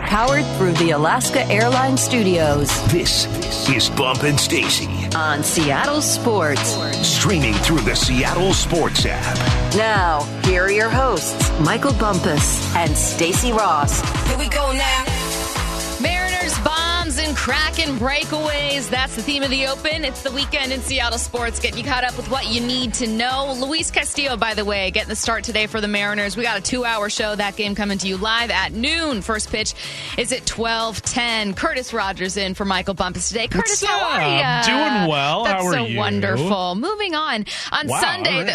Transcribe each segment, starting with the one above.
Powered through the Alaska Airlines Studios This is Bump and Stacy, on Seattle Sports. streaming through the Seattle Sports app. Now, here are your hosts, Michael Bumpus and Stacy Rost. Here we go now. Mariners bombs and Kraken breakaways. That's the theme of the Open. It's the weekend in Seattle sports. Getting you caught up with what you need to know. Luis Castillo, by the way, getting the start today for the Mariners. We got a two-hour show. That game coming to you live at noon. First pitch is at twelve ten. Curtis Rogers in for Michael Bumpus today. Curtis, What's how are you? Doing well. That's How are so you? wonderful. Moving on on Wow, Sunday. right.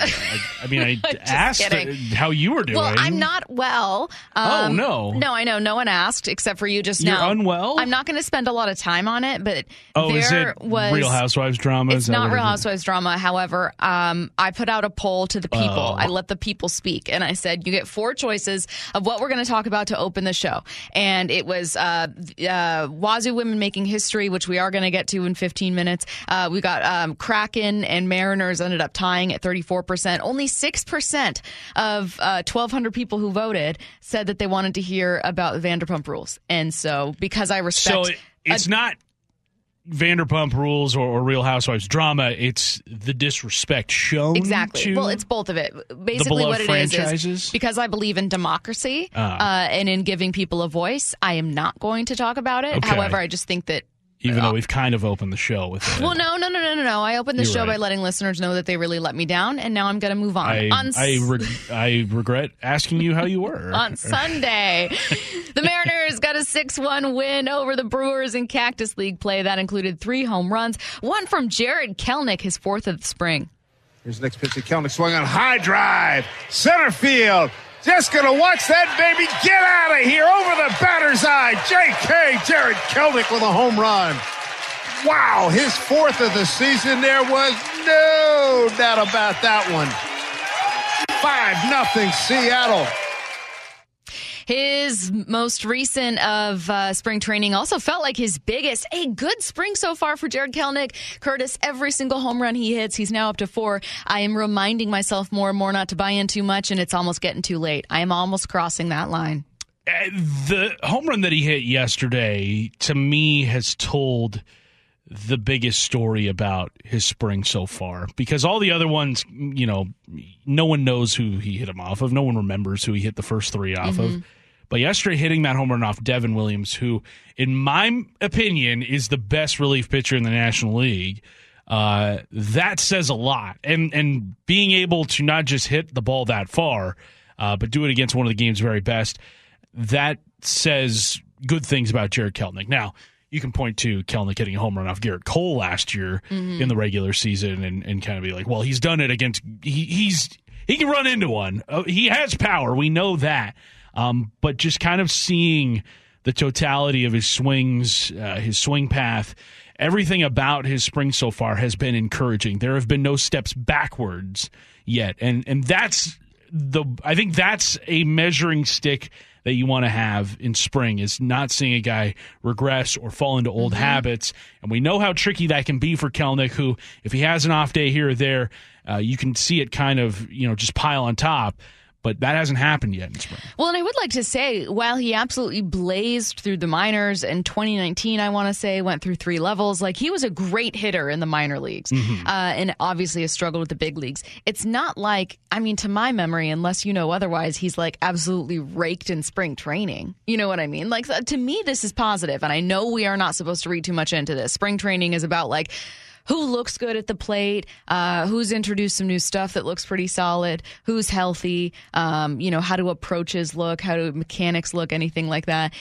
I, I, mean, I asked kidding. how you were doing. Well, I'm not well. Oh, Um, no. No, I know. No one asked except for you just now. You're now. unwell? I'm not going to spend a lot of time on it, but Oh, there is it was Real Housewives drama? It's not Real? Housewives drama. However, um, I put out a poll to the people. Oh. I let the people speak, and I said, "You get four choices of what we're going to talk about to open the show." And it was uh, uh, Wazoo women making history, which we are going to get to in 15 minutes. Uh, we got um, Kraken and Mariners ended up tying at 34 percent. Only six percent of uh, 1,200 people who voted said that they wanted to hear about Vanderpump Rules, and so because I respect. So it, it's not Vanderpump Rules or, or Real Housewives drama. It's the disrespect shown. Exactly. Well, it's both of it. Basically, what it is is because I believe in democracy Ah. uh, and in giving people a voice. I am not going to talk about it. Okay. However, I just think that. Even though we've kind of opened the show with it. Well, no, no, no, no, no, no. I opened the You're show right. by letting listeners know that they really let me down, and now I'm going to move on. I on I, reg- I regret asking you how you were on Sunday. the Mariners got a 6 1 win over the Brewers in Cactus League play. That included three home runs, one from Jarred Kelenic, his fourth of the spring. Here's the next pitch to Kelenic swung on high drive, center field. Just gonna watch that baby get out of here over the batter's eye. J.K. Jarred Kelenic with a home run. Wow, his fourth of the season. There was no doubt about that one. Five nothing Seattle. His most recent of uh, spring training also felt like his biggest. A good spring so far for Jarred Kelenic. Curtis, every single home run he hits, he's now up to four. I am reminding myself more and more not to buy in too much, and it's almost getting too late. I am almost crossing that line. Uh, the home run that he hit yesterday to me has told the biggest story about his spring so far because all the other ones you know no one knows who he hit him off of no one remembers who he hit the first three off of but yesterday hitting that home run off Devin Williams who in my opinion is the best relief pitcher in the National League uh, that says a lot and and being able to not just hit the ball that far uh, but do it against one of the game's very best that says good things about Jarred Kelenic. Now, you can point to Kelenic hitting a home run off Gerrit Cole last year in the regular season and, and kind of be like, well, he's done it against he, he's he can run into one. Uh, he has power. We know that. Um, but just kind of seeing the totality of his swings, uh, his swing path, everything about his spring so far has been encouraging. There have been no steps backwards yet, and and that's the I think that's a measuring stick that you want to have in spring is not seeing a guy regress or fall into old habits. And we know how tricky that can be for Kelenic, who, if he has an off day here or there, uh, you can see it kind of, you know, just pile on top. But that hasn't happened yet in spring. Well, and I would like to say, while he absolutely blazed through the minors in 2019, I want to say went through three levels. Like he was a great hitter in the minor leagues, uh, and obviously has struggled with the big leagues. It's not like, I mean, to my memory, unless you know otherwise, he's like absolutely raked in spring training. You know what I mean? Like to me, this is positive, and I know we are not supposed to read too much into this. Spring training is about like who looks good at the plate, uh, who's introduced some new stuff that looks pretty solid, who's healthy, um, you know, how do approaches look, how do mechanics look, anything like that.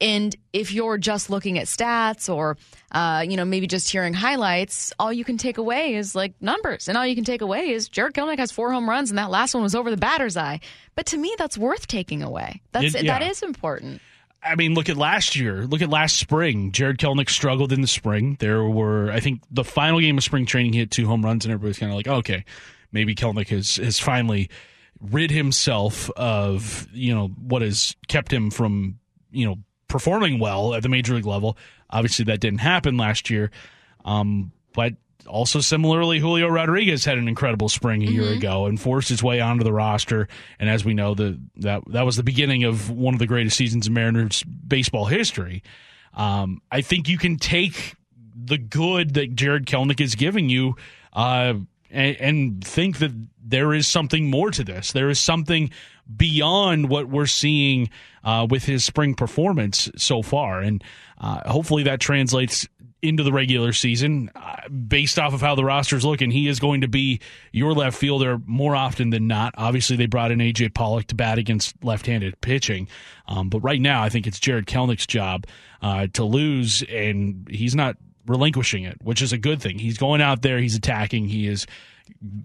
And if you're just looking at stats or, uh, you know, maybe just hearing highlights, all you can take away is like numbers. And all you can take away is Jarred Kelenic has four home runs and that last one was over the batter's eye. But to me, that's worth taking away. That's, It- yeah. that is important. I mean, look at last year. Look at last spring. Jarred Kelenic struggled in the spring. There were, I think, the final game of spring training, he hit two home runs, and everybody's kind of like, okay, maybe Kelenic has has finally rid himself of you know what has kept him from you know performing well at the major league level. Obviously, that didn't happen last year. Um, but also similarly, Julio Rodriguez had an incredible spring a year Mm-hmm. ago and forced his way onto the roster. And as we know, the that that was the beginning of one of the greatest seasons in Mariners baseball history. Um, I think you can take the good that Jarred Kelenic is giving you, uh, and, and think that there is something more to this. There is something beyond what we're seeing uh, with his spring performance so far, and uh, hopefully that translates into the regular season. Uh, based off of how the roster's looking, he is going to be your left fielder more often than not. Obviously, they brought in AJ Pollock to bat against left-handed pitching, um, but right now I think it's Jarred Kelenic's job uh, to lose, and he's not relinquishing it, which is a good thing. He's going out there, he's attacking, he is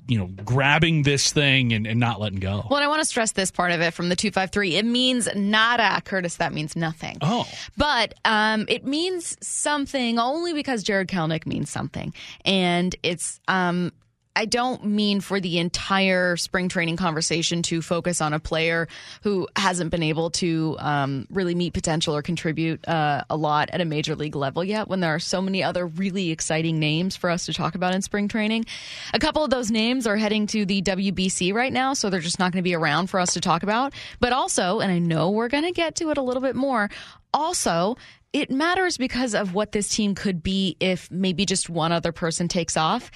you know, grabbing this thing and, and not letting go. Well, and I want to stress this part of it from the 253. It means nada, Curtis. That means nothing. Oh. But um, it means something only because Jarred Kelenic means something. And it's. Um, I don't mean for the entire spring training conversation to focus on a player who hasn't been able to um, really meet potential or contribute uh, a lot at a major league level yet when there are so many other really exciting names for us to talk about in spring training. A couple of those names are heading to the WBC right now, so they're just not going to be around for us to talk about. But also, and I know we're going to get to it a little bit more, also, it matters because of what this team could be if maybe just one other person takes off.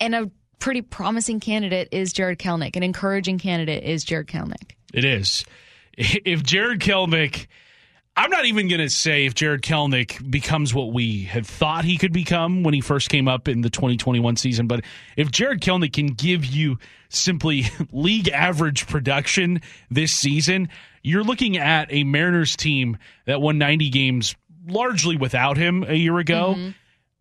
And a pretty promising candidate is Jarred Kelenic. An encouraging candidate is Jarred Kelenic. It is. If Jarred Kelenic, I'm not even going to say if Jarred Kelenic becomes what we had thought he could become when he first came up in the 2021 season, but if Jarred Kelenic can give you simply league average production this season, you're looking at a Mariners team that won 90 games largely without him a year ago. Mm-hmm.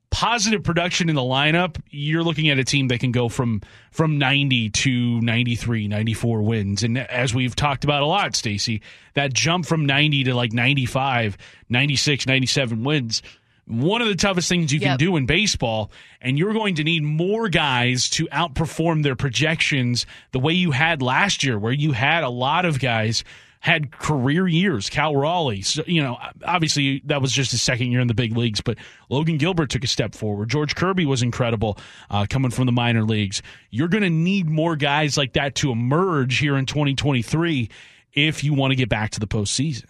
Positive production in the lineup, you're looking at a team that can go from from 90 to 93, 94 wins. And as we've talked about a lot, Stacy, that jump from 90 to like 95, 96, 97 wins, one of the toughest things you can do in baseball, and you're going to need more guys to outperform their projections the way you had last year, where you had a lot of guys had career years. Cal Raleigh, so, you know, obviously that was just his second year in the big leagues, but Logan Gilbert took a step forward. George Kirby was incredible uh, coming from the minor leagues. You're going to need more guys like that to emerge here in 2023 if you want to get back to the postseason.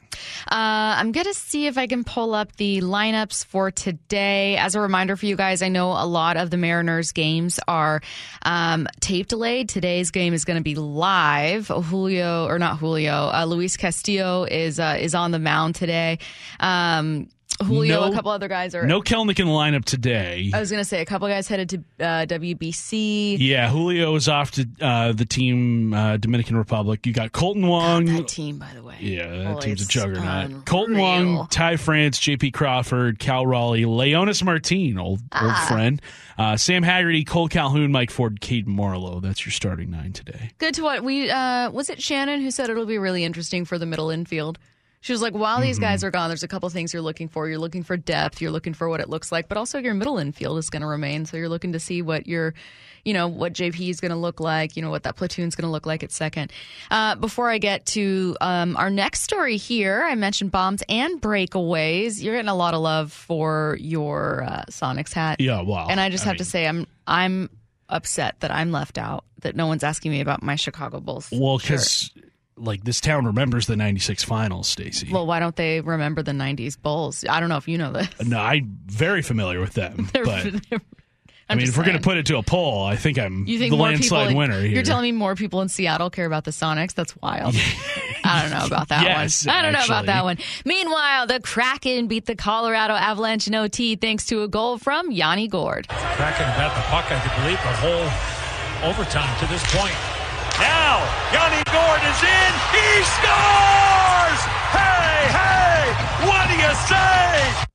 Uh, I'm going to see if I can pull up the lineups for today. As a reminder for you guys, I know a lot of the Mariners games are um, tape delayed. Today's game is going to be live. Julio, or not Julio, uh, Luis Castillo is uh, is on the mound today. Um, Julio, No- a couple other guys are. No Kelenic in the lineup today. I was going to say a couple guys headed to uh, WBC. Yeah, Julio is off to uh, the team uh, Dominican Republic. You got Kolten Wong. That team, by the way. Yeah, that Boy, team's a juggernaut. unreal. Kolten Wong, Ty France, J.P. Crawford, Cal Raleigh, Leonys Martin, old old Ah. friend, uh, Sam Haggerty, Cole Calhoun, Mike Ford, Caden Marlowe. That's your starting nine today. Good to what we uh was it Shannon who said it'll be really interesting for the middle infield. She was like, while these guys Mm-hmm. are gone, there's a couple things you're looking for. You're looking for depth. You're looking for what it looks like, but also your middle infield is going to remain. So you're looking to see what your, you know, what JP is going to look like. You know what that platoon's going to look like at second. Uh, before I get to um, our next story here, I mentioned bombs and breakaways. You're getting a lot of love for your uh, Sonics hat. Yeah, well, and I just I have to say, I'm I'm upset that I'm left out. That no one's asking me about my Chicago Bulls. Well, because like this town remembers the '96 finals, Stacy. Well, why don't they remember the '90s Bulls? I don't know if you know this. no, I'm very familiar with them, They're- but they're- I mean, if we're going to put it to a poll, I think I'm you think the landslide people, winner here. You're telling me more people in Seattle care about the Sonics? That's wild. I don't know about that Yes, one. I don't know about that one. Meanwhile, the Kraken beat the Colorado Avalanche in OT thanks to a goal from Yanni Gourde. Kraken have had the puck, I believe, the whole overtime to this point. Now, Yanni Gourde is in. He scores! Hey, hey! What do you say?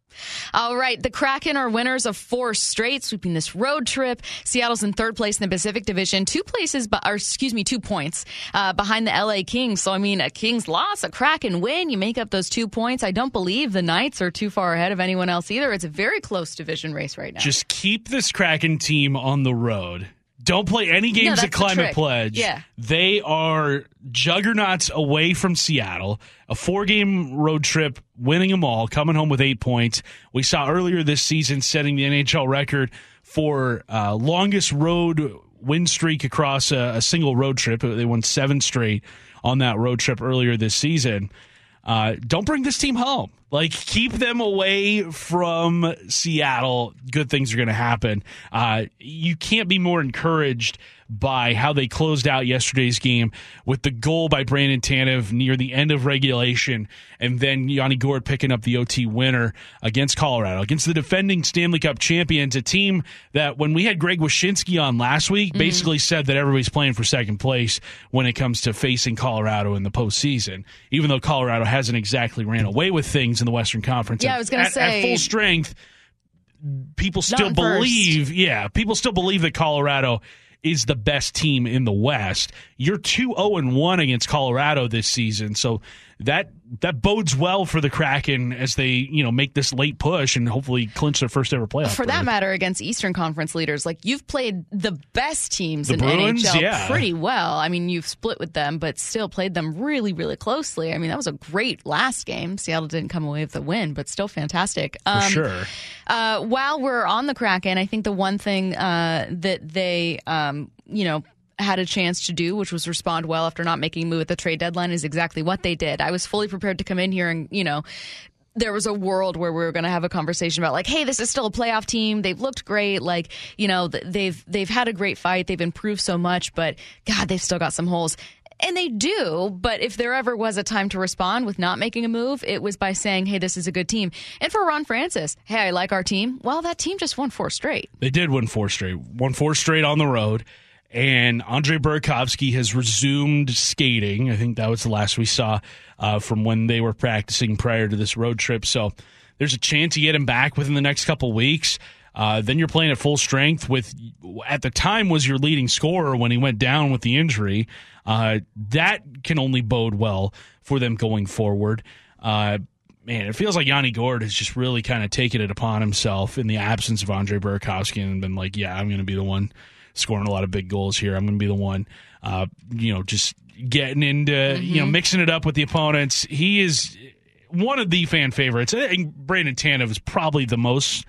All right, the Kraken are winners of four straight, sweeping this road trip. Seattle's in third place in the Pacific Division, two places, but or excuse me, two points uh, behind the LA Kings. So I mean, a Kings loss, a Kraken win, you make up those two points. I don't believe the Knights are too far ahead of anyone else either. It's a very close division race right now. Just keep this Kraken team on the road. Don't play any games that's at Climate. Pledge. Yeah. They are juggernauts away from Seattle. A four game road trip, winning them all, coming home with eight points. We saw earlier this season setting the NHL record for uh, longest road win streak across a, a single road trip. They won seven straight on that road trip earlier this season. Uh, don't bring this team home. Like, keep them away from Seattle. Good things are going to happen. Uh, you can't be more encouraged by how they closed out yesterday's game with the goal by Brandon Tanev near the end of regulation, and then Yanni Gourde picking up the OT winner against Colorado, against the defending Stanley Cup champions, a team that when we had Greg Wyshynski on last week, basically said that everybody's playing for second place when it comes to facing Colorado in the postseason, even though Colorado hasn't exactly ran away with things in the Western Conference. Yeah, At- I was gonna say- at full strength people still in first. believe, yeah, people still believe that Colorado is the best team in the West. You're 2 0 and 1 against Colorado this season. So that that bodes well for the Kraken as they, you know, make this late push and hopefully clinch their first ever playoff. For that matter, against Eastern Conference leaders, like you've played the best teams The in Bruins, NHL yeah. pretty well. I mean, you've split with them, but still played them really, really closely. I mean, that was a great last game. Seattle didn't come away with the win, but still fantastic. For Um, sure. Uh, while we're on the Kraken, I think the one thing uh, that they, um, you know, had a chance to do, which was respond well after not making a move at the trade deadline, is exactly what they did. I was fully prepared to come in here and, you know, there was a world where we were going to have a conversation about like, hey, this is still a playoff team. They've looked great. Like, you know, they've they've had a great fight. They've improved so much, but God, they've still got some holes. And they do, but if there ever was a time to respond with not making a move, it was by saying, "Hey, this is a good team." And for Ron Francis, "Hey, I like our team." Well, that team just won four straight. They did win four straight, won four straight on the road. And Andre Burakovsky has resumed skating. I think that was the last we saw uh, from when they were practicing prior to this road trip. So there's a chance you get him back within the next couple weeks. Uh, then you're playing at full strength with, at the time, was your leading scorer when he went down with the injury. Uh, that can only bode well for them going forward. Uh, man, it feels like Yanni Gourde has just really kind of taken it upon himself in the absence of Andre Burakovsky and been like, yeah, I'm going to be the one scoring a lot of big goals here. I'm going to be the one, uh, you know, just getting into, you know, mixing it up with the opponents. He is one of the fan favorites. I think Brandon Tanev is probably the most,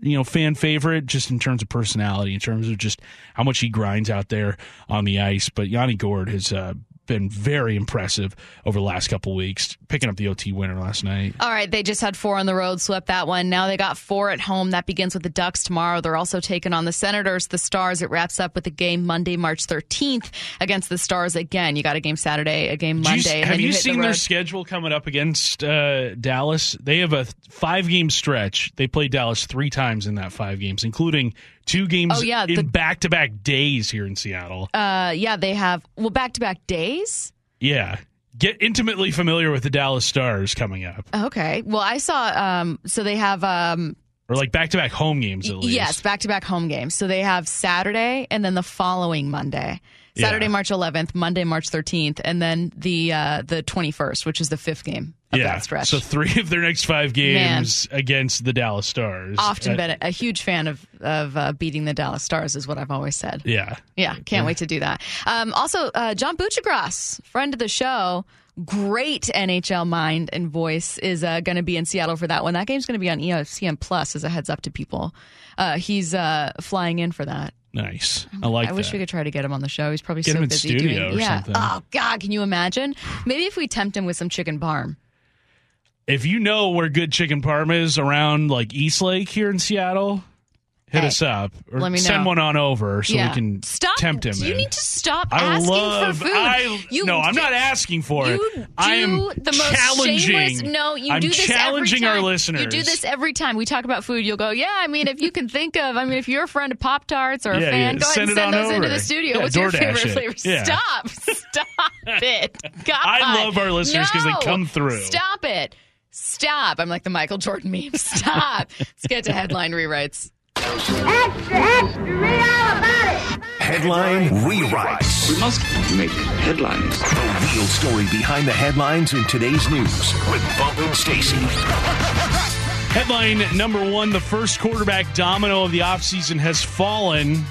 you know, fan favorite just in terms of personality, in terms of just how much he grinds out there on the ice. But Yanni Gourde has uh, been very impressive over the last couple weeks, picking up the OT winner last night. All right, they just had four on the road, swept that one. Now they got four at home. That begins with the Ducks tomorrow. They're also taking on the Senators, the Stars. It wraps up with a game Monday, March 13th against the Stars again. You got a game Saturday, a game you- Monday. and have then you, hit the seen their schedule coming up against uh, Dallas? They have a five game stretch. They played Dallas three times in that five games, including two games Oh, yeah, in back to back days here in Seattle. Uh, yeah, they have, well, back to back days. yeah. Get intimately familiar with the Dallas Stars coming up, Okay. Well, I saw, um, so they have, um, or like back to back home games at least. Yes, back to back home games. So they have Saturday and then the following Monday. Saturday, Yeah. March 11th, Monday, March 13th, and then the uh, the 21st, which is the fifth game of yeah. that stretch. So three of their next five games against the Dallas Stars. Often Uh, been a, huge fan of of uh, beating the Dallas Stars, is what I've always said. Yeah. Yeah, can't wait to do that. Um, also, uh, John Buccigross, friend of the show, great NHL mind and voice, is uh, going to be in Seattle for that one. That game's going to be on ESPN Plus as a heads up to people. Uh, he's uh, flying in for that. Nice. I like I wish that. we could try to get him on the show. He's probably Get so busy studio doing. or yeah. something. Oh God, can you imagine? Maybe if we tempt him with some chicken parm. if you know where good chicken parm is around like East Lake here in Seattle, hit Hey, us up or let me send know. one on over so yeah. we can stop. tempt him. You in. need to stop I asking love. for food. I you, no, I'm not asking for You it. I am the most challenging. shameless. No, you I'm do this challenging every our time. listeners. You do this every time we talk about food. You'll go, yeah. I mean, if you can think of, I mean, if you're a friend of Pop Tarts or a Yeah, fan, yeah, go ahead send and it send those into the studio. What's your favorite flavor? Stop, stop it. God, I love our listeners 'cause they come through. Stop it. Stop. I'm like the Michael Jordan meme. Stop. Let's get to headline rewrites. Extra, extra, read all about it. Headline rewrites. We must make headlines. The real story behind the headlines in today's news with Bump and Stacy. Headline number one: The first quarterback domino of the offseason has fallen.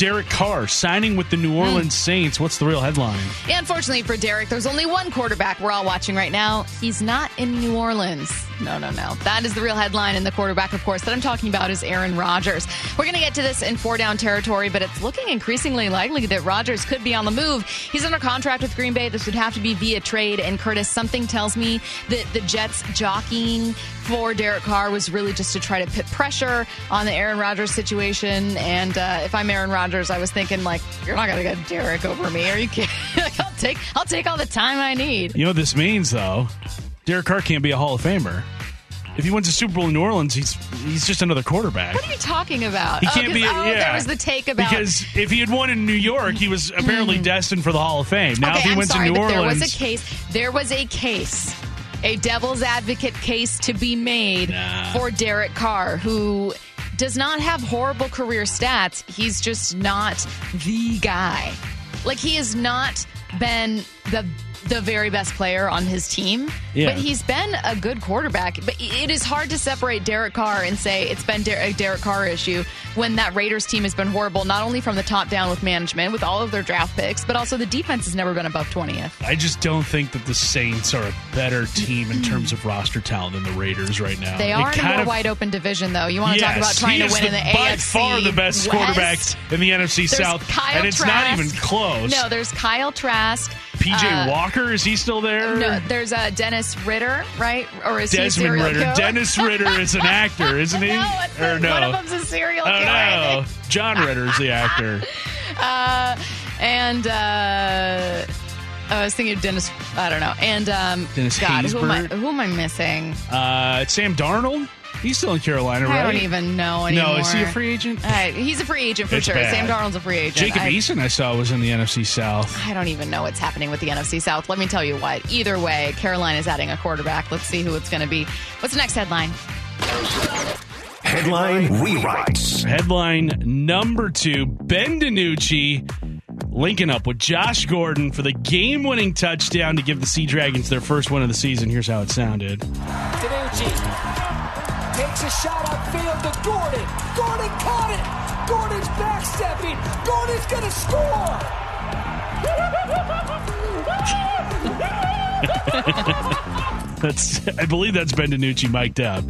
Derek Carr signing with the New Orleans Saints. What's the real headline? Yeah, unfortunately for Derek, there's only one quarterback we're all watching right now. He's not in New Orleans. No, no, no. That is the real headline. And the quarterback, of course, that I'm talking about is Aaron Rodgers. We're going to get to this in four down territory, but it's looking increasingly likely that Rodgers could be on the move. He's under contract with Green Bay. This would have to be via trade. And Curtis, something tells me that the Jets jockeying for Derek Carr was really just to try to put pressure on the Aaron Rodgers situation. And uh, if I'm Aaron Rodgers, I was thinking like, you're not going to get Derek over me. Are you kidding? I'll take I'll take all the time I need. You know what this means, though? Derek Carr can't be a Hall of Famer. If he wins a Super Bowl in New Orleans, he's he's just another quarterback. What are you talking about? He Oh, can't be. oh, yeah, there was the take about because if he had won in New York, he was apparently hmm. destined for the Hall of Fame. Now, okay, if he I'm wins sorry, in New Orleans, there was a case. There was a case, a devil's advocate case to be made Nah. for Derek Carr, who does not have horrible career stats. He's just not the guy. Like he has not been the the very best player on his team, Yeah. but he's been a good quarterback. But it is hard to separate Derek Carr and say it's been Der- a Derek Carr issue when that Raiders team has been horrible, not only from the top down with management, with all of their draft picks, but also the defense has never been above 20th. I just don't think that the Saints are a better team in terms of roster talent than the Raiders right now. They It are in a more of- wide open division, though. You want to talk about trying to win in the by AFC far the best West. quarterback in the NFC There's South, Kyle and it's Trask. not even close. No, there's Kyle Trask. PJ uh, Walker is he still there? No, there's uh, Dennis Ritter, right? Or is he Desmond serial Ritter. killer? Dennis Ritter is an actor, isn't he? No, or no? one of them's a serial oh killer. No, John Ritter's the actor. Uh, and uh, I was thinking of Dennis. I don't know. And um, Dennis God, who am, I, who am I missing? Uh, Sam Darnold. He's still in Carolina, right? I don't even know anymore. No, is he a free agent? All right, he's a free agent for It's sure. bad. Sam Darnold's a free agent. Jacob I, Eason, I saw, was in the NFC South. I don't even know what's happening with the NFC South. Let me tell you what. Either way, Carolina's adding a quarterback. Let's see who it's going to be. What's the next headline? Headline rewrites. Headline number two: Ben DiNucci linking up with Josh Gordon for the game-winning touchdown to give the Sea Dragons their first win of the season. Here's how it sounded. DiNucci takes a shot upfield to Gordon. Gordon caught it. Gordon's backstepping. Gordon's going to score. That's, I believe that's Ben DiNucci mic'd up.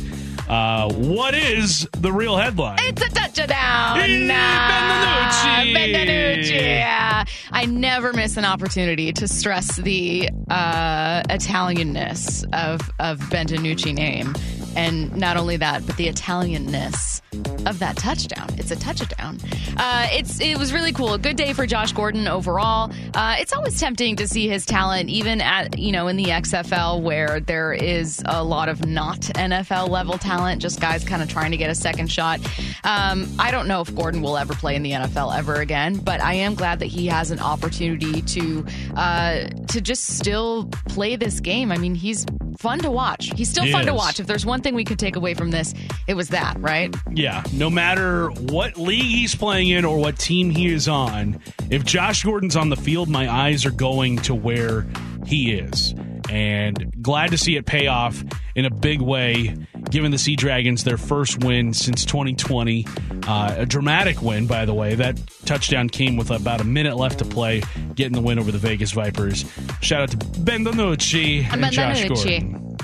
Uh, what is the real headline? It's a touchdown. Hey, Nah, Ben DiNucci. Ben DiNucci. Yeah. I never miss an opportunity to stress the uh, Italianness of of Ben DiNucci name, and not only that, but the Italianness of that touchdown. It's a touchdown. Uh, it's it was really cool. A good day for Josh Gordon overall. Uh, it's always tempting to see his talent, even at you know in the XFL where there is a lot of not NFL level talent, just guys kind of trying to get a second shot. Um, I don't know if Gordon will ever play in the NFL ever again, but I am glad that he has an opportunity to uh, to just still play this game. I mean, he's fun to watch. He's still He fun to watch. If there's one thing we could take away from this, it was that, right? Yeah, no matter what league he's playing in or what team he is on, if Josh Gordon's on the field, my eyes are going to where he is. And glad to see it pay off in a big way, giving the Sea Dragons their first win since 2020. Uh, a dramatic win, by the way. That touchdown came with about a minute left to play, getting the win over the Vegas Vipers. Shout out to Ben DiNucci and Ben Josh DiNucci. Gordon.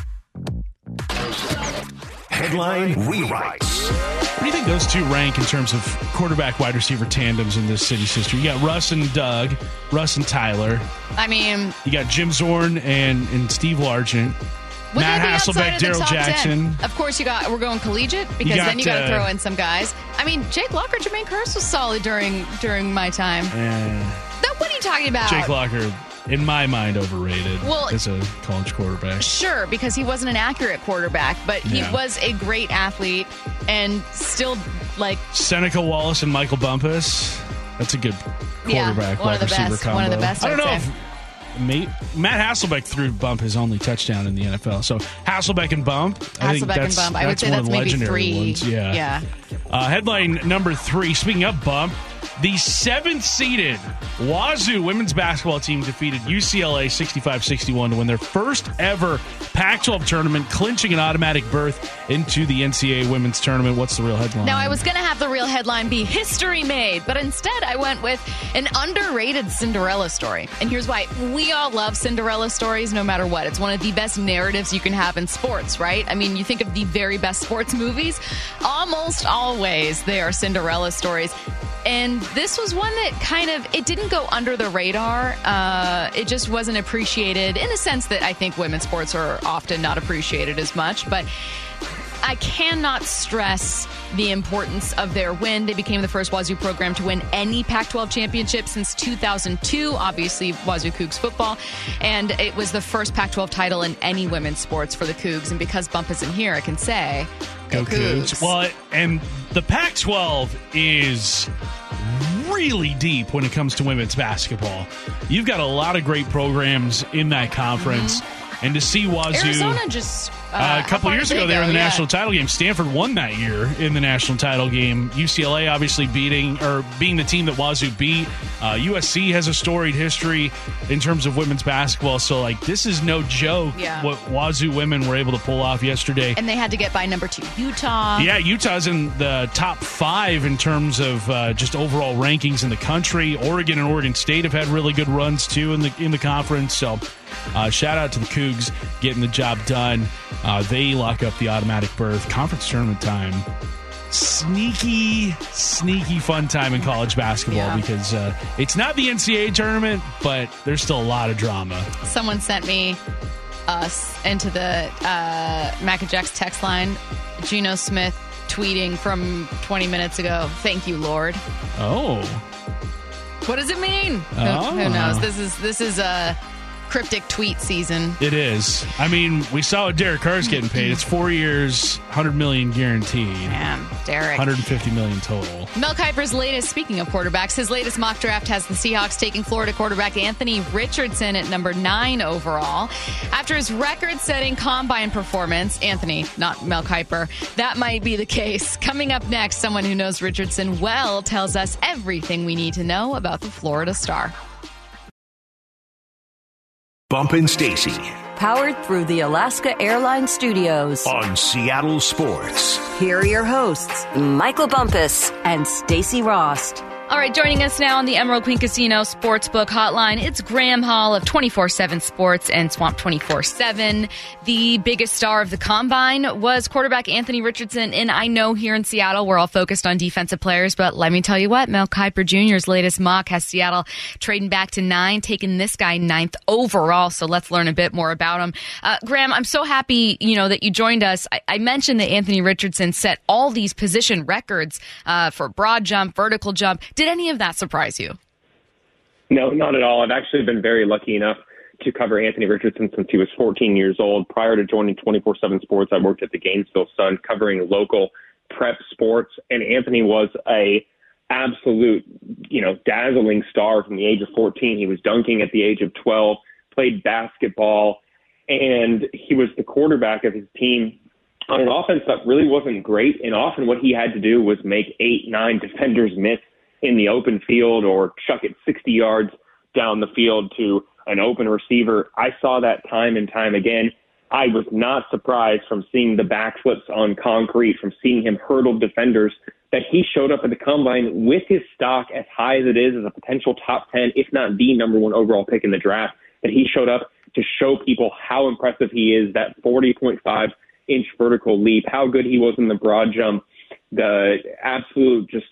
Headline rewrites. What do you think those two rank in terms of quarterback wide receiver tandems in this city's history? You got Russ and Doug, Russ and Tyler. I mean, You got Jim Zorn and, and Steve Largent. Would Matt be outside Hasselbeck, of the Daryl top 10? Of course, you got. We're going collegiate because got, then you got to uh, throw in some guys. I mean, Jake Locker, Jermaine Kearse was solid during during my time. And That, what are you talking about? Jake Locker, in my mind, overrated Well- as a college quarterback. Sure, because he wasn't an accurate quarterback, but he Yeah. was a great athlete and still like Seneca Wallace and Michael Bumpus. That's a good Yeah, quarterback one wide of the receiver best, combo. one of the best, I don't know Matt Hasselbeck threw Bump his only touchdown in the NFL. So Hasselbeck and Bump. I think Hasselbeck and that's, Bump. I would say one that's of the maybe legendary three. ones. Yeah. Yeah. Uh, headline number three. Speaking of Bump, The seventh seeded Wazoo women's basketball team defeated UCLA 65 61 to win their first ever Pac 12 tournament, clinching an automatic berth into the NCAA women's tournament. What's the real headline? Now, I was going to have the real headline be history made, but instead I went with an underrated Cinderella story. And here's why we all love Cinderella stories no matter what. It's one of the best narratives you can have in sports, right? I mean, you think of the very best sports movies, almost always they are Cinderella stories. And this was one that kind of it didn't go under the radar. Uh, it just wasn't appreciated in a sense that I think women's sports are often not appreciated as much. But I cannot stress the importance of their win. They became the first Wazoo program to win any Pac 12 championship since 2002, obviously, Wazoo Cougs football. And it was the first Pac 12 title in any women's sports for the Cougs. And because Bump isn't here, I can say, Go, Go Cougs. Cougs. Well, and the Pac 12 is really deep when it comes to women's basketball. You've got a lot of great programs in that conference. Mm-hmm. And to see Wazoo. Arizona just uh, a couple years ago, they were in the yeah. national title game. Stanford won that year in the national title game. UCLA obviously beating or being the team that Wazoo beat. Uh, USC has a storied history in terms of women's basketball. So, like, this is no joke yeah. what Wazoo women were able to pull off yesterday. And they had to get by number two, Utah. Yeah, Utah's in the top five in terms of uh, just overall rankings in the country. Oregon and Oregon State have had really good runs too in the in the conference. So, uh, shout out to the Cougs getting the job done. Uh, they lock up the automatic berth. Conference tournament time. Sneaky, sneaky fun time in college basketball yeah. because uh, it's not the NCAA tournament, but there's still a lot of drama. Someone sent me us into the uh, Mac and Jack's text line. Geno Smith tweeting from 20 minutes ago. Thank you, Lord. Oh. What does it mean? Oh. Who, who knows? This is this is a uh, cryptic tweet season. It is. I mean, we saw Derek Carr's getting paid. It's four years, hundred million guaranteed. Man, Derek, hundred and fifty million total. Mel Kiper's latest. Speaking of quarterbacks, his latest mock draft has the Seahawks taking Florida quarterback Anthony Richardson at number nine overall. After his record-setting combine performance, Anthony, not Mel Kiper, that might be the case. Coming up next, someone who knows Richardson well tells us everything we need to know about the Florida star. Bump and Stacy. Powered through the Alaska Airlines Studios. On Seattle Sports. Here are your hosts, Michael Bumpus and Stacy Rost. All right, joining us now on the Emerald Queen Casino Sportsbook Hotline, it's Graham Hall of 24 7 Sports and Swamp 24 7. The biggest star of the combine was quarterback Anthony Richardson. And I know here in Seattle, we're all focused on defensive players, but let me tell you what, Mel Kiper Jr.'s latest mock has Seattle trading back to nine, taking this guy ninth overall. So let's learn a bit more about him. Uh, Graham, I'm so happy, you know, that you joined us. I, I mentioned that Anthony Richardson set all these position records uh, for broad jump, vertical jump. Did any of that surprise you? No, not at all. I've actually been very lucky enough to cover Anthony Richardson since he was 14 years old. Prior to joining 24 7 Sports, I worked at the Gainesville Sun covering local prep sports, and Anthony was a absolute, you know, dazzling star from the age of 14. He was dunking at the age of 12, played basketball, and he was the quarterback of his team on an offense that really wasn't great. And often what he had to do was make eight, nine defenders miss in the open field or chuck it 60 yards down the field to an open receiver. I saw that time and time again. I was not surprised from seeing the backflips on concrete, from seeing him hurdle defenders, that he showed up at the combine with his stock as high as it is as a potential top 10, if not the number one overall pick in the draft, that he showed up to show people how impressive he is, that 40.5 inch vertical leap, how good he was in the broad jump, the absolute just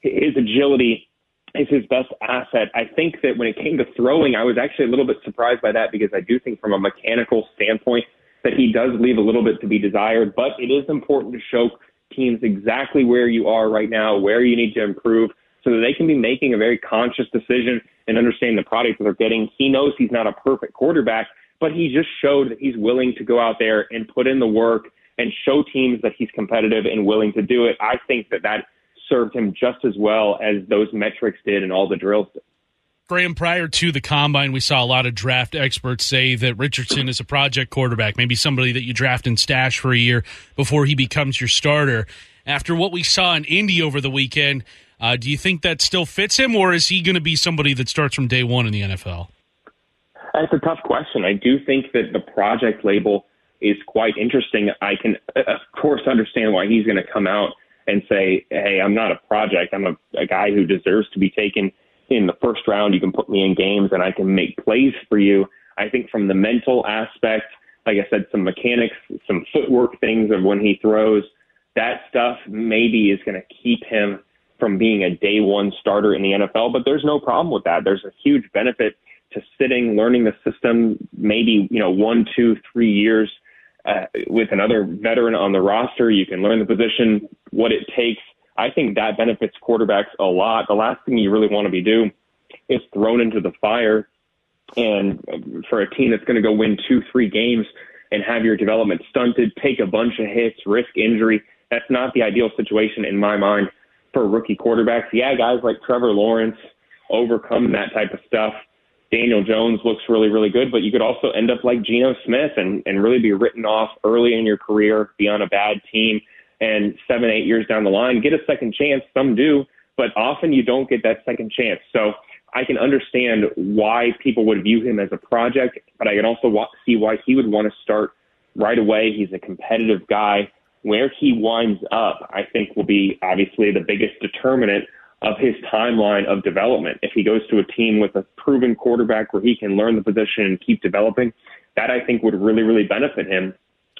his agility is his best asset. I think that when it came to throwing, I was actually a little bit surprised by that because I do think from a mechanical standpoint that he does leave a little bit to be desired, but it is important to show teams exactly where you are right now, where you need to improve so that they can be making a very conscious decision and understand the product that they're getting. He knows he's not a perfect quarterback, but he just showed that he's willing to go out there and put in the work and show teams that he's competitive and willing to do it. I think that that served him just as well as those metrics did and all the drills did. Graham, prior to the combine, we saw a lot of draft experts say that Richardson is a project quarterback, maybe somebody that you draft and stash for a year before he becomes your starter. after what we saw in Indy over the weekend. Uh, do you think that still fits him, or is he going to be somebody that starts from day one in the NFL? That's a tough question. I do think that the project label is quite interesting. I can, of course, understand why he's going to come out and say, "Hey, I'm not a project. I'm a, a guy who deserves to be taken in the first round. You can put me in games, and I can make plays for you." I think from the mental aspect, like I said, some mechanics, some footwork things of when he throws, that stuff maybe is going to keep him from being a day one starter in the NFL. But there's no problem with that. There's a huge benefit to sitting, learning the system, maybe you know one, two, three years uh, with another veteran on the roster. You can learn the position, what it takes. I think that benefits quarterbacks a lot. The last thing you really want to be do is thrown into the fire, and for a team that's going to go win two, three games and have your development stunted, take a bunch of hits, risk injury. That's not the ideal situation in my mind for rookie quarterbacks. Yeah, guys like Trevor Lawrence overcome that type of stuff. Daniel Jones looks really, really good, but you could also end up like Geno Smith and, and really be written off early in your career, be on a bad team, and seven, eight years down the line, get a second chance. Some do, but often you don't get that second chance. So I can understand why people would view him as a project, but I can also see why he would want to start right away. He's a competitive guy. Where he winds up, I think, will be obviously the biggest determinant of his timeline of development. If he goes to a team with a proven quarterback where he can learn the position and keep developing, that I think would really, really benefit him.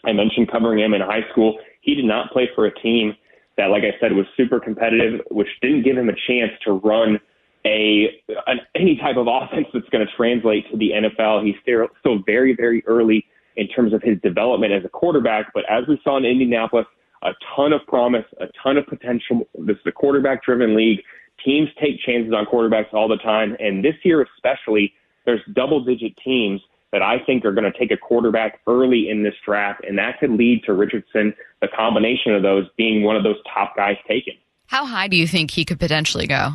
I mentioned covering him in high school. He did not play for a team that, like I said, was super competitive, which didn't give him a chance to run a an, any type of offense that's going to translate to the NFL. He's still, still very, very early in terms of his development as a quarterback. But as we saw in Indianapolis, a ton of promise, a ton of potential. This is a quarterback driven league. Teams take chances on quarterbacks all the time. And this year, especially, there's double digit teams that I think are going to take a quarterback early in this draft. And that could lead to Richardson, the combination of those being one of those top guys taken. How high do you think he could potentially go?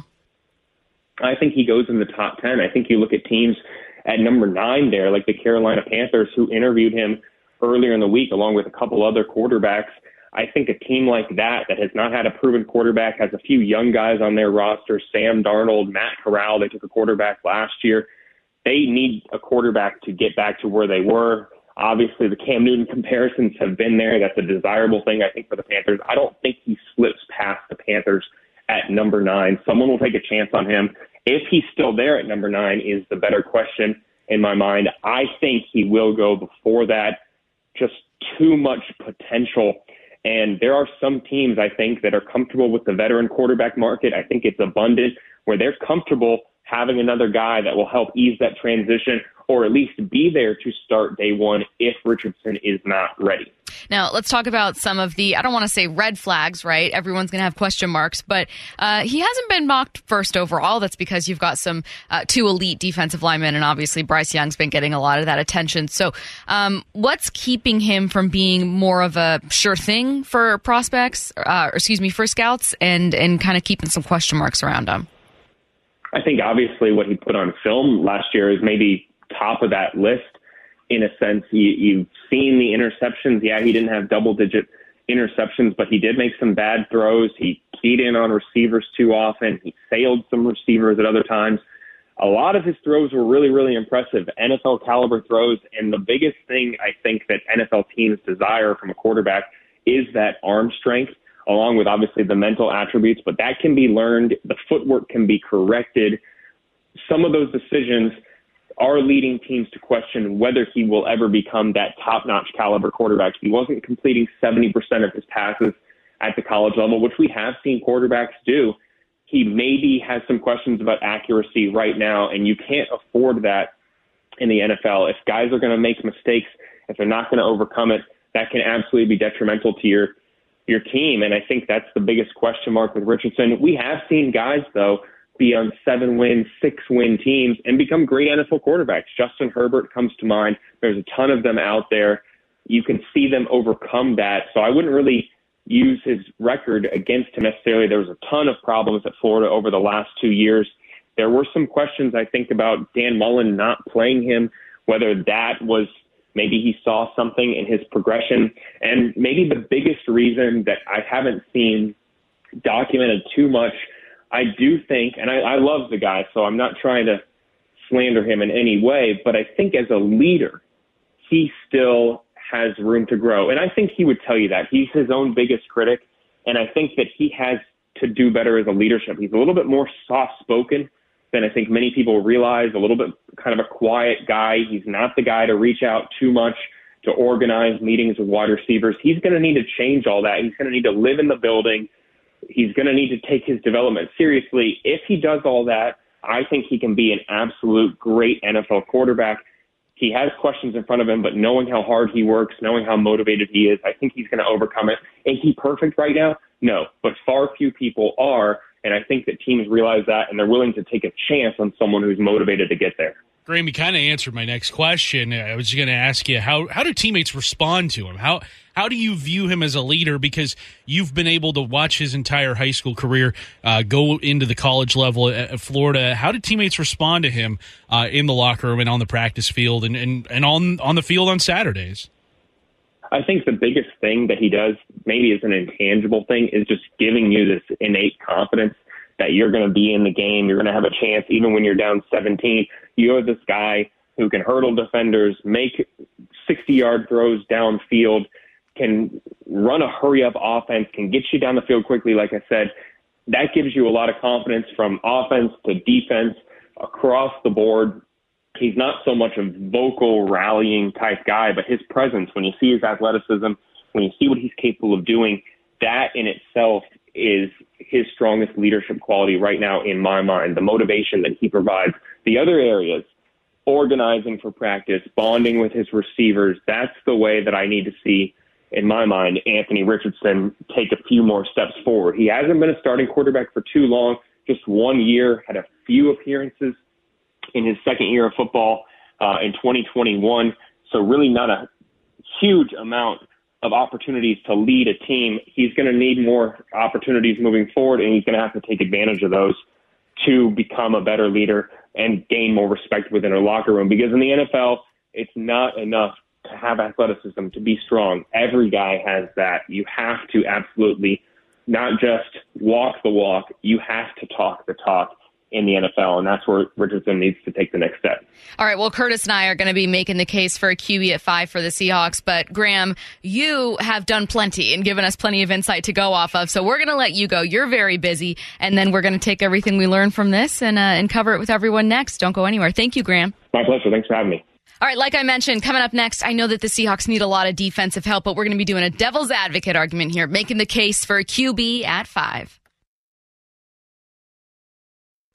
I think he goes in the top 10. I think you look at teams at number nine there, like the Carolina Panthers, who interviewed him earlier in the week, along with a couple other quarterbacks. I think a team like that, that has not had a proven quarterback, has a few young guys on their roster, Sam Darnold, Matt Corral, they took a quarterback last year. They need a quarterback to get back to where they were. Obviously, the Cam Newton comparisons have been there. That's a desirable thing, I think, for the Panthers. I don't think he slips past the Panthers at number nine. Someone will take a chance on him. If he's still there at number nine is the better question in my mind. I think he will go before that. Just too much potential and there are some teams, I think, that are comfortable with the veteran quarterback market. I think it's abundant where they're comfortable having another guy that will help ease that transition or at least be there to start day one if Richardson is not ready. Now, let's talk about some of the, I don't want to say red flags, right? Everyone's going to have question marks, but uh, he hasn't been mocked first overall. That's because you've got some uh, two elite defensive linemen, and obviously Bryce Young's been getting a lot of that attention. So, um, what's keeping him from being more of a sure thing for prospects, uh, or excuse me, for scouts, and, and kind of keeping some question marks around him? I think obviously what he put on film last year is maybe top of that list in a sense. You, you've seen the interceptions. Yeah, he didn't have double digit interceptions, but he did make some bad throws. He keyed in on receivers too often. He sailed some receivers at other times. A lot of his throws were really, really impressive, NFL caliber throws. And the biggest thing I think that NFL teams desire from a quarterback is that arm strength, along with obviously the mental attributes, but that can be learned. The footwork can be corrected. Some of those decisions are leading teams to question whether he will ever become that top notch caliber quarterback. He wasn't completing 70% of his passes at the college level, which we have seen quarterbacks do. He maybe has some questions about accuracy right now, and you can't afford that in the NFL. If guys are going to make mistakes, if they're not going to overcome it, that can absolutely be detrimental to your your team. And I think that's the biggest question mark with Richardson. We have seen guys though be on seven win, six win teams and become great NFL quarterbacks. Justin Herbert comes to mind. There's a ton of them out there. You can see them overcome that. So I wouldn't really use his record against him necessarily. There was a ton of problems at Florida over the last two years. There were some questions I think about Dan Mullen not playing him, whether that was Maybe he saw something in his progression. And maybe the biggest reason that I haven't seen documented too much, I do think, and I, I love the guy, so I'm not trying to slander him in any way, but I think as a leader, he still has room to grow. And I think he would tell you that. He's his own biggest critic. And I think that he has to do better as a leadership. He's a little bit more soft spoken than I think many people realize, a little bit kind of a quiet guy. He's not the guy to reach out too much to organize meetings with wide receivers. He's going to need to change all that. He's going to need to live in the building. He's going to need to take his development seriously. If he does all that, I think he can be an absolute great NFL quarterback. He has questions in front of him, but knowing how hard he works, knowing how motivated he is, I think he's going to overcome it. Is he perfect right now? No, but far few people are. And I think that teams realize that and they're willing to take a chance on someone who's motivated to get there. Graham, you kind of answered my next question. I was going to ask you how how do teammates respond to him? How how do you view him as a leader? Because you've been able to watch his entire high school career uh, go into the college level at, Florida. How do teammates respond to him uh, in the locker room and on the practice field and, and, and on on the field on Saturdays? I think the biggest thing that he does, maybe as an intangible thing, is just giving you this innate confidence that you're going to be in the game. You're going to have a chance, even when you're down 17. You're this guy who can hurdle defenders, make 60 yard throws downfield, can run a hurry up offense, can get you down the field quickly, like I said. That gives you a lot of confidence from offense to defense across the board. He's not so much a vocal rallying type guy, but his presence, when you see his athleticism, when you see what he's capable of doing, that in itself is his strongest leadership quality right now in my mind. The motivation that he provides. The other areas, organizing for practice, bonding with his receivers, that's the way that I need to see, in my mind, Anthony Richardson take a few more steps forward. He hasn't been a starting quarterback for too long, just one year, had a few appearances in his second year of football uh, in 2021. So, really, not a huge amount of opportunities to lead a team, he's going to need more opportunities moving forward, and he's going to have to take advantage of those to become a better leader and gain more respect within a locker room. Because in the NFL, it's not enough to have athleticism to be strong. Every guy has that. You have to absolutely not just walk the walk, you have to talk the talk in the NFL, and that's where Richardson needs to take the next step. All right. Well, Curtis and I are going to be making the case for a QB at five for the Seahawks, but Graham, you have done plenty and given us plenty of insight to go off of. So we're going to let you go. You're very busy, and then we're going to take everything we learned from this and uh, and cover it with everyone next. Don't go anywhere. Thank you, Graham. My pleasure. Thanks for having me. All right, like I mentioned, coming up next, I know that the Seahawks need a lot of defensive help, but we're going to be doing a devil's advocate argument here, making the case for a QB at five.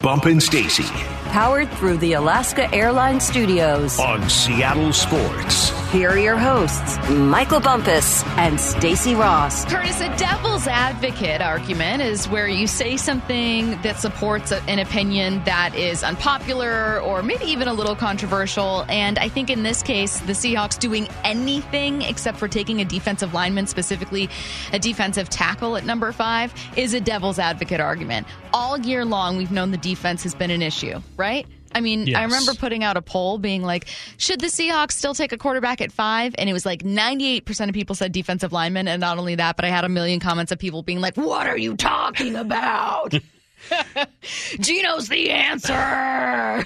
Bumpin' Stacy. Powered through the Alaska Airlines Studios. On Seattle Sports. Here are your hosts, Michael Bumpus and Stacy Rost. Curtis, a devil's advocate argument is where you say something that supports an opinion that is unpopular or maybe even a little controversial. And I think in this case, the Seahawks doing anything except for taking a defensive lineman, specifically a defensive tackle at number five, is a devil's advocate argument. All year long, we've known the defense has been an issue, right? I mean, Yes. I remember putting out a poll being like, should the Seahawks still take a quarterback at five? And it was like 98% of people said defensive lineman. And not only that, but I had a million comments of people being like, what are you talking about? Geno's the answer. Ah!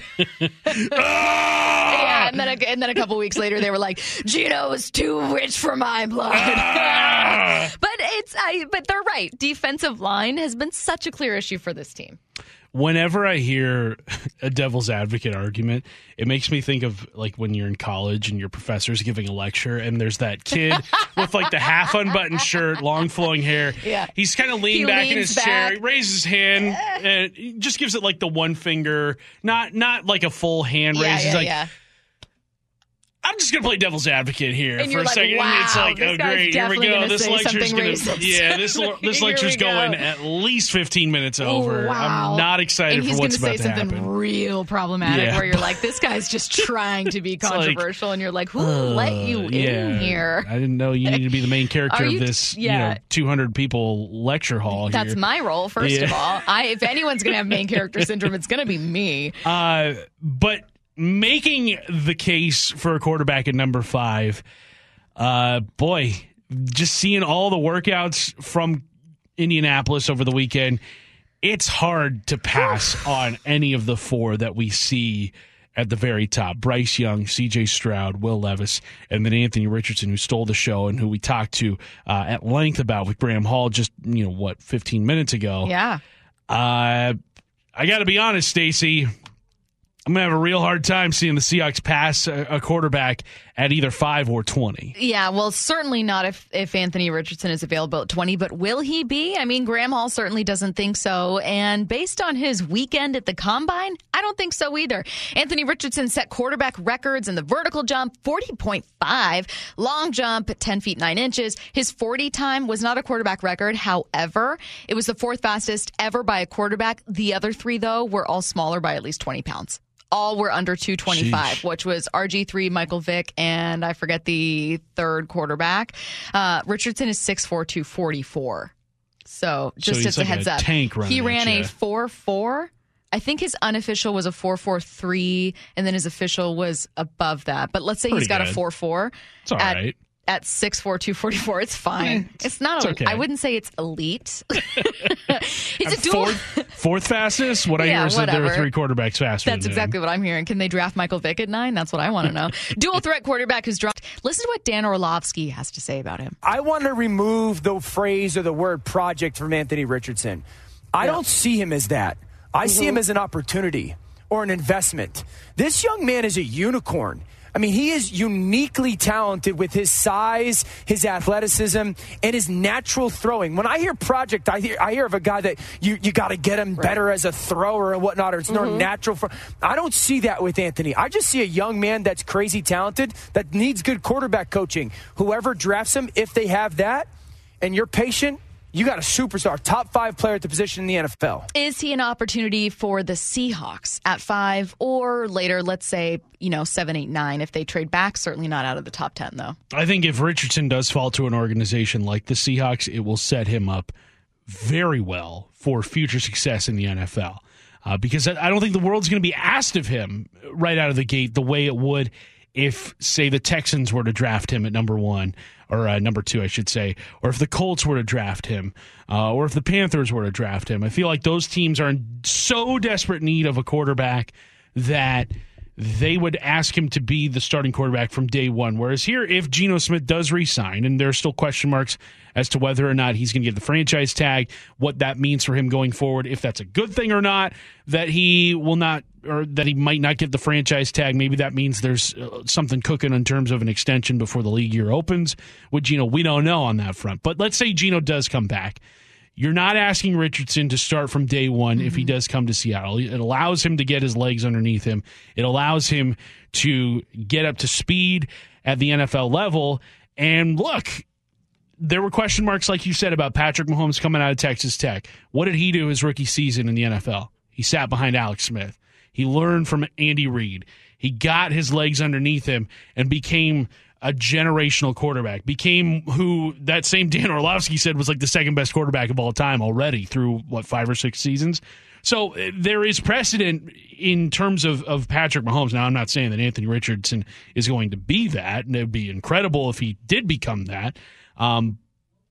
yeah, and then a, and then a couple weeks later, they were like, "Gino is too rich for my blood." Ah! but it's I. But they're right. Defensive line has been such a clear issue for this team. Whenever I hear a devil's advocate argument, it makes me think of like when you're in college and your professor's giving a lecture and there's that kid with like the half unbuttoned shirt, long flowing hair. Yeah. He's kind of leaned He back in his back. chair, he raises his hand, and just gives it like the one finger, not not like a full hand Yeah, raise. Yeah, like, yeah. I'm just gonna play devil's advocate here And for a like, second. wow, it's like, oh great, here we go. This lecture's gonna, racist. yeah, this this lecture's go. going at least 15 minutes over. wow. I'm not excited he's for what's gonna about say to something real problematic Yeah. where you're like, this guy's just trying to be like, controversial, and you're like, who let you Uh, in here? I didn't know you needed to be the main character of this, yeah. you know, 200 people lecture hall. That's here. my role, first of all. I if anyone's gonna have main character syndrome, it's gonna be me. Uh, but making the case for a quarterback at number five. Uh, boy, just seeing all the workouts from Indianapolis over the weekend, it's hard to pass on any of the four that we see at the very top Bryce Young, CJ Stroud, Will Levis, and then Anthony Richardson, who stole the show and who we talked to uh, at length about with Graham Hall just, you know, what, 15 minutes ago. Yeah. Uh, I got to be honest, Stacy. I'm gonna have a real hard time seeing the Seahawks pass a, quarterback at either five or twenty. Yeah, well, certainly not if if Anthony Richardson is available at twenty. But will he be? I mean, Graham Hall certainly doesn't think so. And based on his weekend at the combine, I don't think so either. Anthony Richardson set quarterback records in the vertical jump, forty point five, long jump, ten feet nine inches. His forty time was not a quarterback record. However, it was the fourth fastest ever by a quarterback. The other three, though, were all smaller by at least twenty pounds all were under 225, Sheesh. which was RG3, Michael Vick, and I forget the third quarterback. Uh, Richardson is 6'4, 244. So just so as a heads a up, he ran a 4 4. I think his unofficial was a 443, and then his official was above that. But let's say Pretty he's got good. a 4 4. It's all at, right at 6'4", 244. It's fine. It's, it's not. It's a, okay. I wouldn't say it's elite. He's a dual. Fourth, fourth fastest. What I Yeah, hear is that there are three quarterbacks faster. That's than him. exactly what I'm hearing. Can they draft Michael Vick at nine? That's what I want to know. Dual threat quarterback who's dropped. Listen to what Dan Orlovsky has to say about him. I want to remove the phrase or the word project from Anthony Richardson. I don't see him as that. I see mm-hmm. him as an opportunity or an investment. This young man is a unicorn. I mean, he is uniquely talented with his size, his athleticism, and his natural throwing. When I hear project, I hear I hear of a guy that you, you got to get him better as a thrower and whatnot, or it's more mm-hmm. natural. For I don't see that with Anthony. I just see a young man that's crazy talented that needs good quarterback coaching. Whoever drafts him, if they have that, and you're patient, you got a superstar, top five player at the position in the NFL. Is he an opportunity for the Seahawks at five or later, let's say, you know, seven, eight, nine if they trade back? Certainly not out of the top 10, though. I think if Richardson does fall to an organization like the Seahawks, it will set him up very well for future success in the NFL. Uh, because I I don't think the world's going to be asked of him right out of the gate the way it would if, say, the Texans were to draft him at number one or uh, number two, I should say, or if the Colts were to draft him, uh, or if the Panthers were to draft him. I feel like those teams are in so desperate need of a quarterback that they would ask him to be the starting quarterback from day one. Whereas here, if Geno Smith does resign, and there's still question marks as to whether or not he's going to get the franchise tag, what that means for him going forward, if that's a good thing or not, that he will not or that he might not get the franchise tag. Maybe that means there's uh, something cooking in terms of an extension before the league year opens with Geno. We don't know on that front. But let's say Geno does come back. You're not asking Richardson to start from day one if he does come to Seattle. It allows him to get his legs underneath him. It allows him to get up to speed at the NFL level. And look, there were question marks, like you said, about Patrick Mahomes coming out of Texas Tech. What did he do his rookie season in the NFL? He sat behind Alex Smith. He learned from Andy Reid. He got his legs underneath him and became a generational quarterback. Became who that same Dan Orlovsky said was like the second best quarterback of all time already through what five or six seasons. So uh, there is precedent in terms of, of Patrick Mahomes. Now, I'm not saying that Anthony Richardson is going to be that, and it would be incredible if he did become that. Um,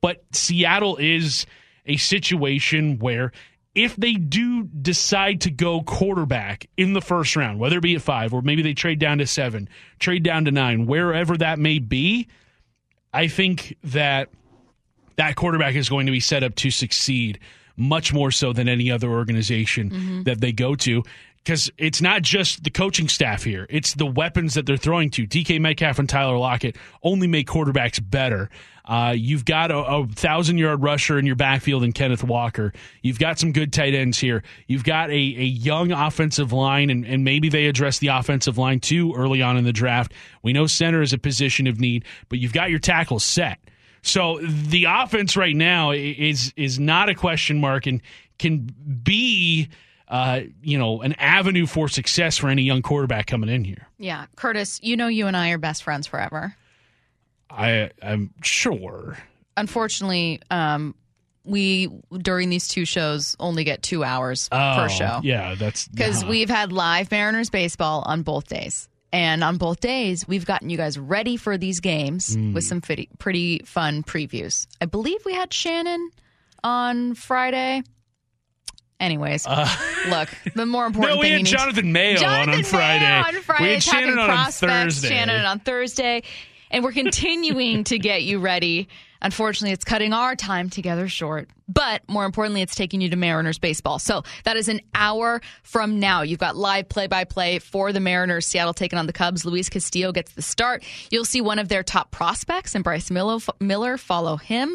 but Seattle is a situation where if they do decide to go quarterback in the first round, whether it be at five or maybe they trade down to seven, trade down to nine, wherever that may be, I think that that quarterback is going to be set up to succeed much more so than any other organization mm-hmm. that they go to. Because it's not just the coaching staff here, it's the weapons that they're throwing to. DK Metcalf and Tyler Lockett only make quarterbacks better. Uh, you've got a, a thousand yard rusher in your backfield in Kenneth Walker. You've got some good tight ends here. You've got a, a young offensive line, and, and maybe they address the offensive line too early on in the draft. We know center is a position of need, but you've got your tackles set. So the offense right now is is not a question mark and can be uh, you know an avenue for success for any young quarterback coming in here. Yeah. Curtis, you know you and I are best friends forever. I I'm sure. Unfortunately, um, we during these two shows only get two hours per show. Oh, Yeah, that's because we've had live Mariners baseball on both days. And on both days, we've gotten you guys ready for these games Mm. with some pretty, pretty fun previews. I believe we had Shannon on Friday. Anyways, look, the more important Uh, No, we had Jonathan Mayo on Jonathan on Friday. Mayo on Friday, we had Shannon on, on Thursday. Shannon on Thursday, and we're continuing to get you ready. Unfortunately, it's cutting our time together short, but more importantly, it's taking you to Mariners baseball. So that is an hour from now. You've got live play-by-play for the Mariners. Seattle taking on the Cubs. Luis Castillo gets the start. You'll see one of their top prospects, and Bryce Miller, Miller follow him.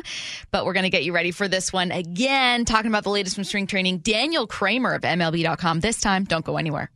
But we're going to get you ready for this one again. Talking about the latest from spring training. Daniel Kramer of MLB.com. This time, don't go anywhere.